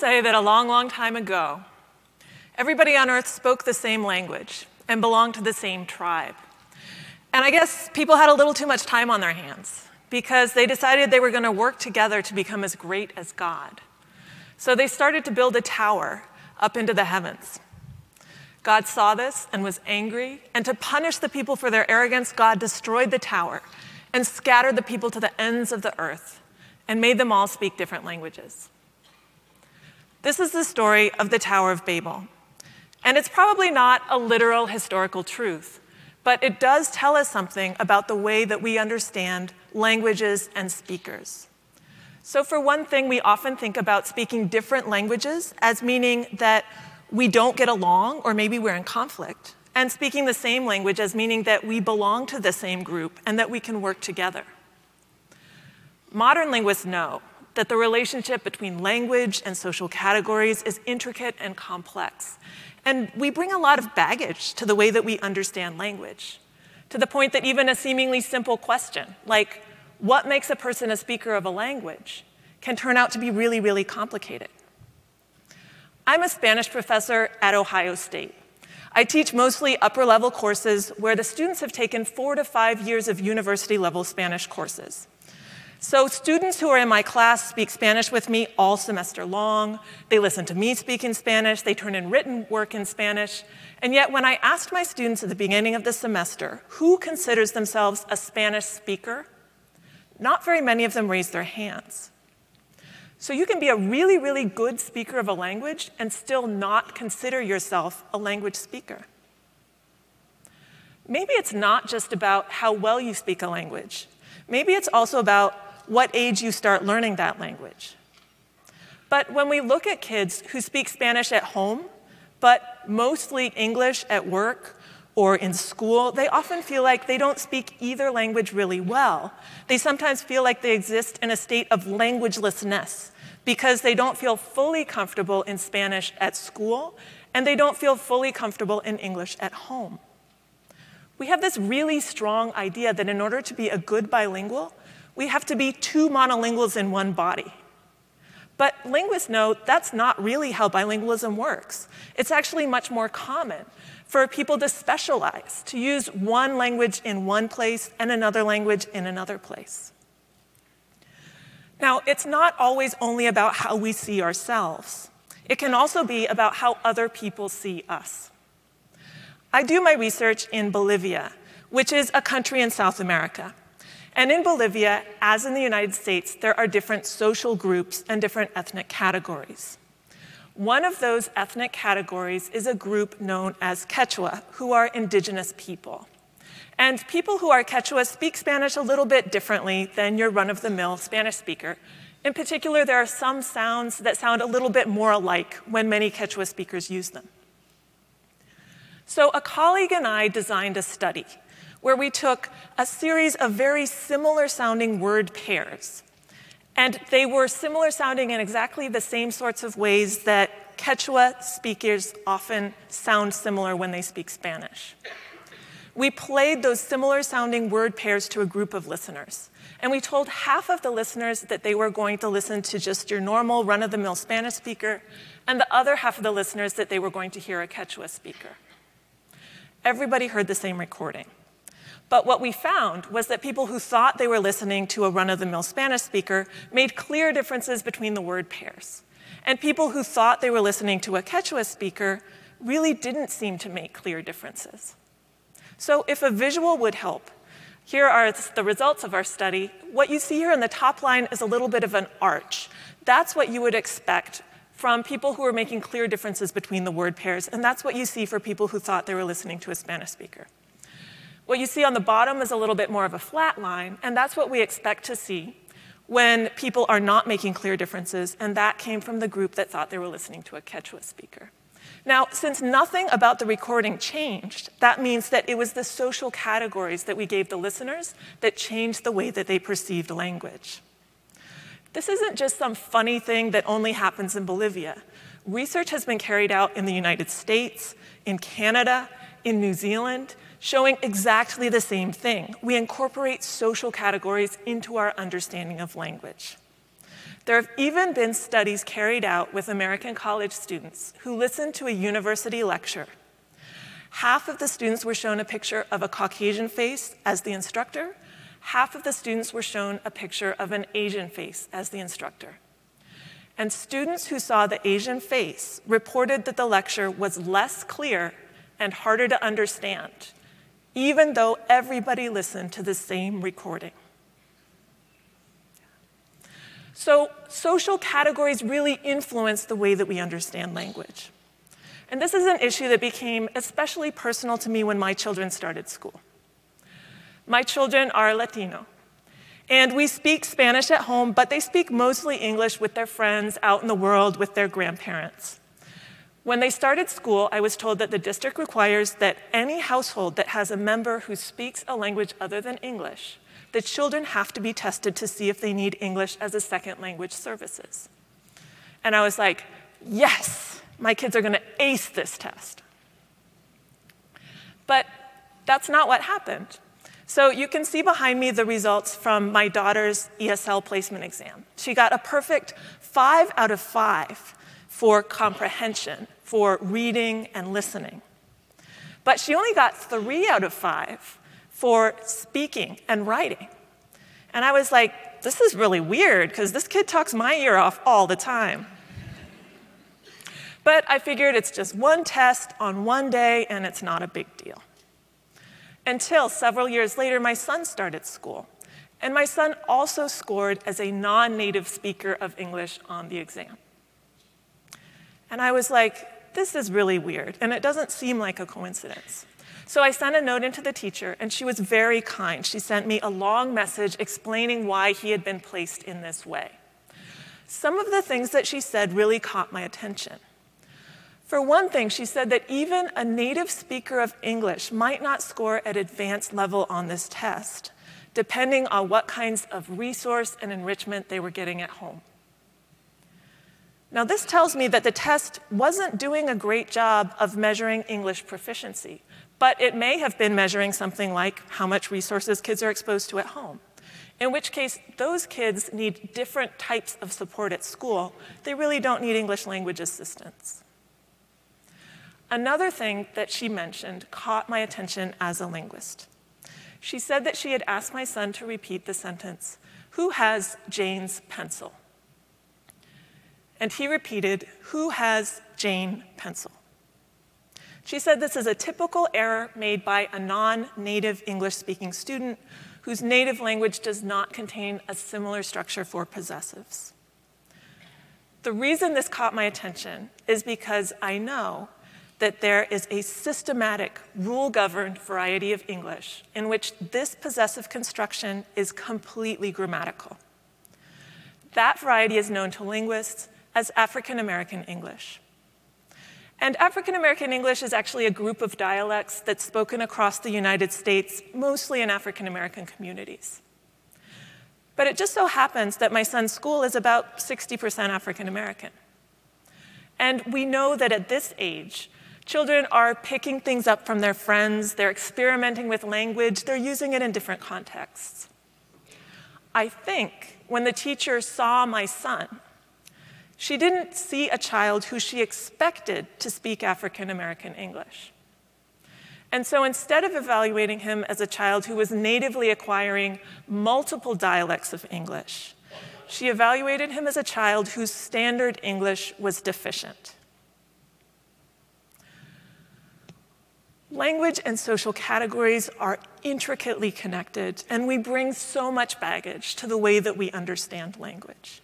say that a long, long time ago, everybody on Earth spoke the same language and belonged to the same tribe. And I guess people had a little too much time on their hands because they decided they were going to work together to become as great as God. So they started to build a tower up into the heavens. God saw this and was angry, and to punish the people for their arrogance, God destroyed the tower and scattered the people to the ends of the earth and made them all speak different languages. This is the story of the Tower of Babel. And it's probably not a literal historical truth, but it does tell us something about the way that we understand languages and speakers. So, for one thing, we often think about speaking different languages as meaning that we don't get along or maybe we're in conflict, and speaking the same language as meaning that we belong to the same group and that we can work together. Modern linguists know that the relationship between language and social categories is intricate and complex. And we bring a lot of baggage to the way that we understand language, to the point that even a seemingly simple question, like, what makes a person a speaker of a language, can turn out to be really, really complicated. I'm a Spanish professor at Ohio State. I teach mostly upper level courses where the students have taken four to five years of university level Spanish courses. So students who are in my class speak Spanish with me all semester long. They listen to me speak in Spanish. They turn in written work in Spanish. And yet when I asked my students at the beginning of the semester who considers themselves a Spanish speaker, not very many of them raised their hands. So you can be a really, really good speaker of a language and still not consider yourself a language speaker. Maybe it's not just about how well you speak a language. Maybe it's also about what age you start learning that language. But when we look at kids who speak Spanish at home, but mostly English at work or in school, they often feel like they don't speak either language really well. They sometimes feel like they exist in a state of languagelessness because they don't feel fully comfortable in Spanish at school and they don't feel fully comfortable in English at home. We have this really strong idea that in order to be a good bilingual, we have to be two monolinguals in one body. But linguists know that's not really how bilingualism works. It's actually much more common for people to specialize, to use one language in one place and another language in another place. Now, it's not always only about how we see ourselves. It can also be about how other people see us. I do my research in Bolivia, which is a country in South America. And in Bolivia, as in the United States, there are different social groups and different ethnic categories. One of those ethnic categories is a group known as Quechua, who are indigenous people. And people who are Quechua speak Spanish a little bit differently than your run of the mill Spanish speaker. In particular, there are some sounds that sound a little bit more alike when many Quechua speakers use them. So, a colleague and I designed a study where we took a series of very similar sounding word pairs. And they were similar sounding in exactly the same sorts of ways that Quechua speakers often sound similar when they speak Spanish. We played those similar sounding word pairs to a group of listeners. And we told half of the listeners that they were going to listen to just your normal run of the mill Spanish speaker, and the other half of the listeners that they were going to hear a Quechua speaker. Everybody heard the same recording. But what we found was that people who thought they were listening to a run of the mill Spanish speaker made clear differences between the word pairs. And people who thought they were listening to a Quechua speaker really didn't seem to make clear differences. So, if a visual would help, here are the results of our study. What you see here in the top line is a little bit of an arch. That's what you would expect from people who are making clear differences between the word pairs, and that's what you see for people who thought they were listening to a Spanish speaker. What you see on the bottom is a little bit more of a flat line, and that's what we expect to see when people are not making clear differences, and that came from the group that thought they were listening to a Quechua speaker. Now, since nothing about the recording changed, that means that it was the social categories that we gave the listeners that changed the way that they perceived language. This isn't just some funny thing that only happens in Bolivia. Research has been carried out in the United States, in Canada, in New Zealand, showing exactly the same thing. We incorporate social categories into our understanding of language. There have even been studies carried out with American college students who listened to a university lecture. Half of the students were shown a picture of a Caucasian face as the instructor, half of the students were shown a picture of an Asian face as the instructor. And students who saw the Asian face reported that the lecture was less clear and harder to understand, even though everybody listened to the same recording. So social categories really influence the way that we understand language. And this is an issue that became especially personal to me when my children started school. My children are Latino, and we speak Spanish at home, but they speak mostly English with their friends out in the world with their grandparents. When they started school, I was told that the district requires that any household that has a member who speaks a language other than English, the children have to be tested to see if they need English as a second language services. And I was like, yes, my kids are gonna ace this test. But that's not what happened. So you can see behind me the results from my daughter's ESL placement exam. She got a perfect five out of five for comprehension, for reading and listening. But she only got three out of five for speaking and writing. And I was like, this is really weird because this kid talks my ear off all the time. But I figured it's just one test on one day and it's not a big deal. Until several years later, my son started school. And my son also scored as a non native speaker of English on the exam. And I was like, this is really weird, and it doesn't seem like a coincidence. So I sent a note into the teacher, and she was very kind. She sent me a long message explaining why he had been placed in this way. Some of the things that she said really caught my attention. For one thing, she said that even a native speaker of English might not score at advanced level on this test, depending on what kinds of resource and enrichment they were getting at home. Now, this tells me that the test wasn't doing a great job of measuring English proficiency, but it may have been measuring something like how much resources kids are exposed to at home. In which case, those kids need different types of support at school. They really don't need English language assistance. Another thing that she mentioned caught my attention as a linguist. She said that she had asked my son to repeat the sentence, Who has Jane's pencil? And he repeated, Who has Jane pencil? She said this is a typical error made by a non native English speaking student whose native language does not contain a similar structure for possessives. The reason this caught my attention is because I know that there is a systematic, rule governed variety of English in which this possessive construction is completely grammatical. That variety is known to linguists as African American English. And African American English is actually a group of dialects that's spoken across the United States, mostly in African American communities. But it just so happens that my son's school is about 60% African American. And we know that at this age, Children are picking things up from their friends, they're experimenting with language, they're using it in different contexts. I think when the teacher saw my son, she didn't see a child who she expected to speak African American English. And so instead of evaluating him as a child who was natively acquiring multiple dialects of English, she evaluated him as a child whose standard English was deficient. Language and social categories are intricately connected, and we bring so much baggage to the way that we understand language.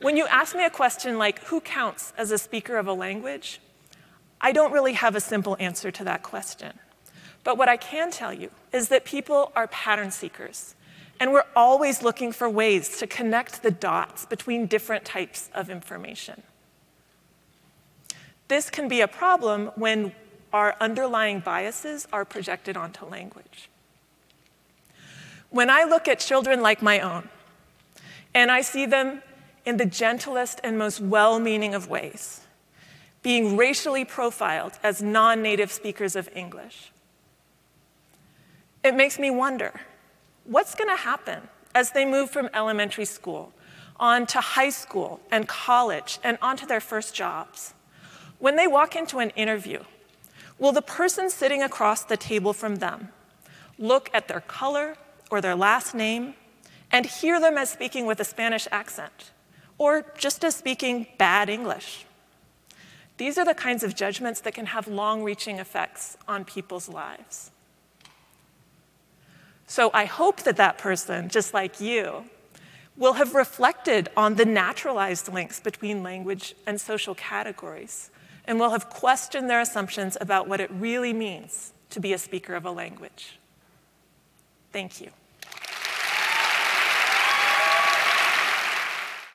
When you ask me a question like, who counts as a speaker of a language? I don't really have a simple answer to that question. But what I can tell you is that people are pattern seekers, and we're always looking for ways to connect the dots between different types of information. This can be a problem when our underlying biases are projected onto language. When I look at children like my own, and I see them in the gentlest and most well meaning of ways, being racially profiled as non native speakers of English, it makes me wonder what's going to happen as they move from elementary school on to high school and college and onto their first jobs. When they walk into an interview, will the person sitting across the table from them look at their color or their last name and hear them as speaking with a Spanish accent or just as speaking bad English? These are the kinds of judgments that can have long reaching effects on people's lives. So I hope that that person, just like you, will have reflected on the naturalized links between language and social categories and will have questioned their assumptions about what it really means to be a speaker of a language. Thank you.